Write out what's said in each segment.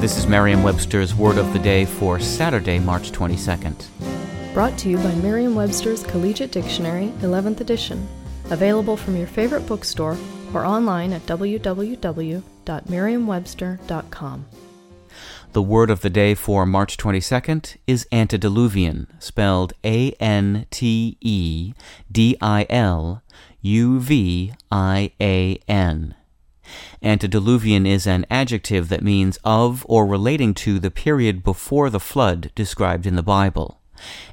This is Merriam Webster's Word of the Day for Saturday, March 22nd. Brought to you by Merriam Webster's Collegiate Dictionary, 11th edition. Available from your favorite bookstore or online at www.merriam-webster.com. The word of the day for March 22nd is antediluvian, spelled A N T E D I L U V I A N. Antediluvian is an adjective that means of or relating to the period before the flood described in the Bible.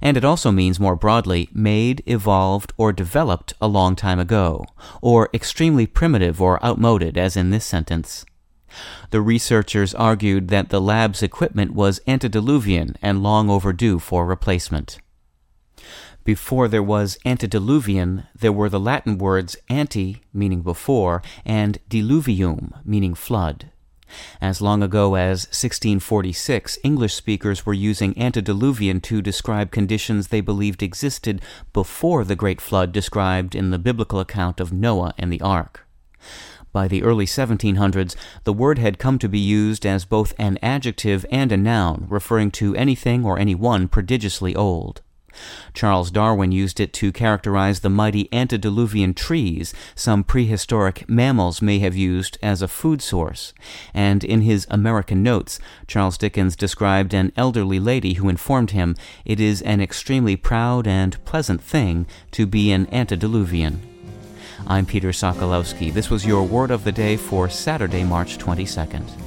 And it also means more broadly made, evolved, or developed a long time ago, or extremely primitive or outmoded, as in this sentence. The researchers argued that the lab's equipment was antediluvian and long overdue for replacement. Before there was antediluvian, there were the Latin words ante, meaning before, and diluvium, meaning flood. As long ago as 1646, English speakers were using antediluvian to describe conditions they believed existed before the great flood described in the biblical account of Noah and the ark. By the early 1700s, the word had come to be used as both an adjective and a noun, referring to anything or anyone prodigiously old. Charles Darwin used it to characterize the mighty antediluvian trees some prehistoric mammals may have used as a food source, and in his American Notes, Charles Dickens described an elderly lady who informed him it is an extremely proud and pleasant thing to be an antediluvian. I'm Peter Sokolowski. This was your word of the day for Saturday, March 22nd.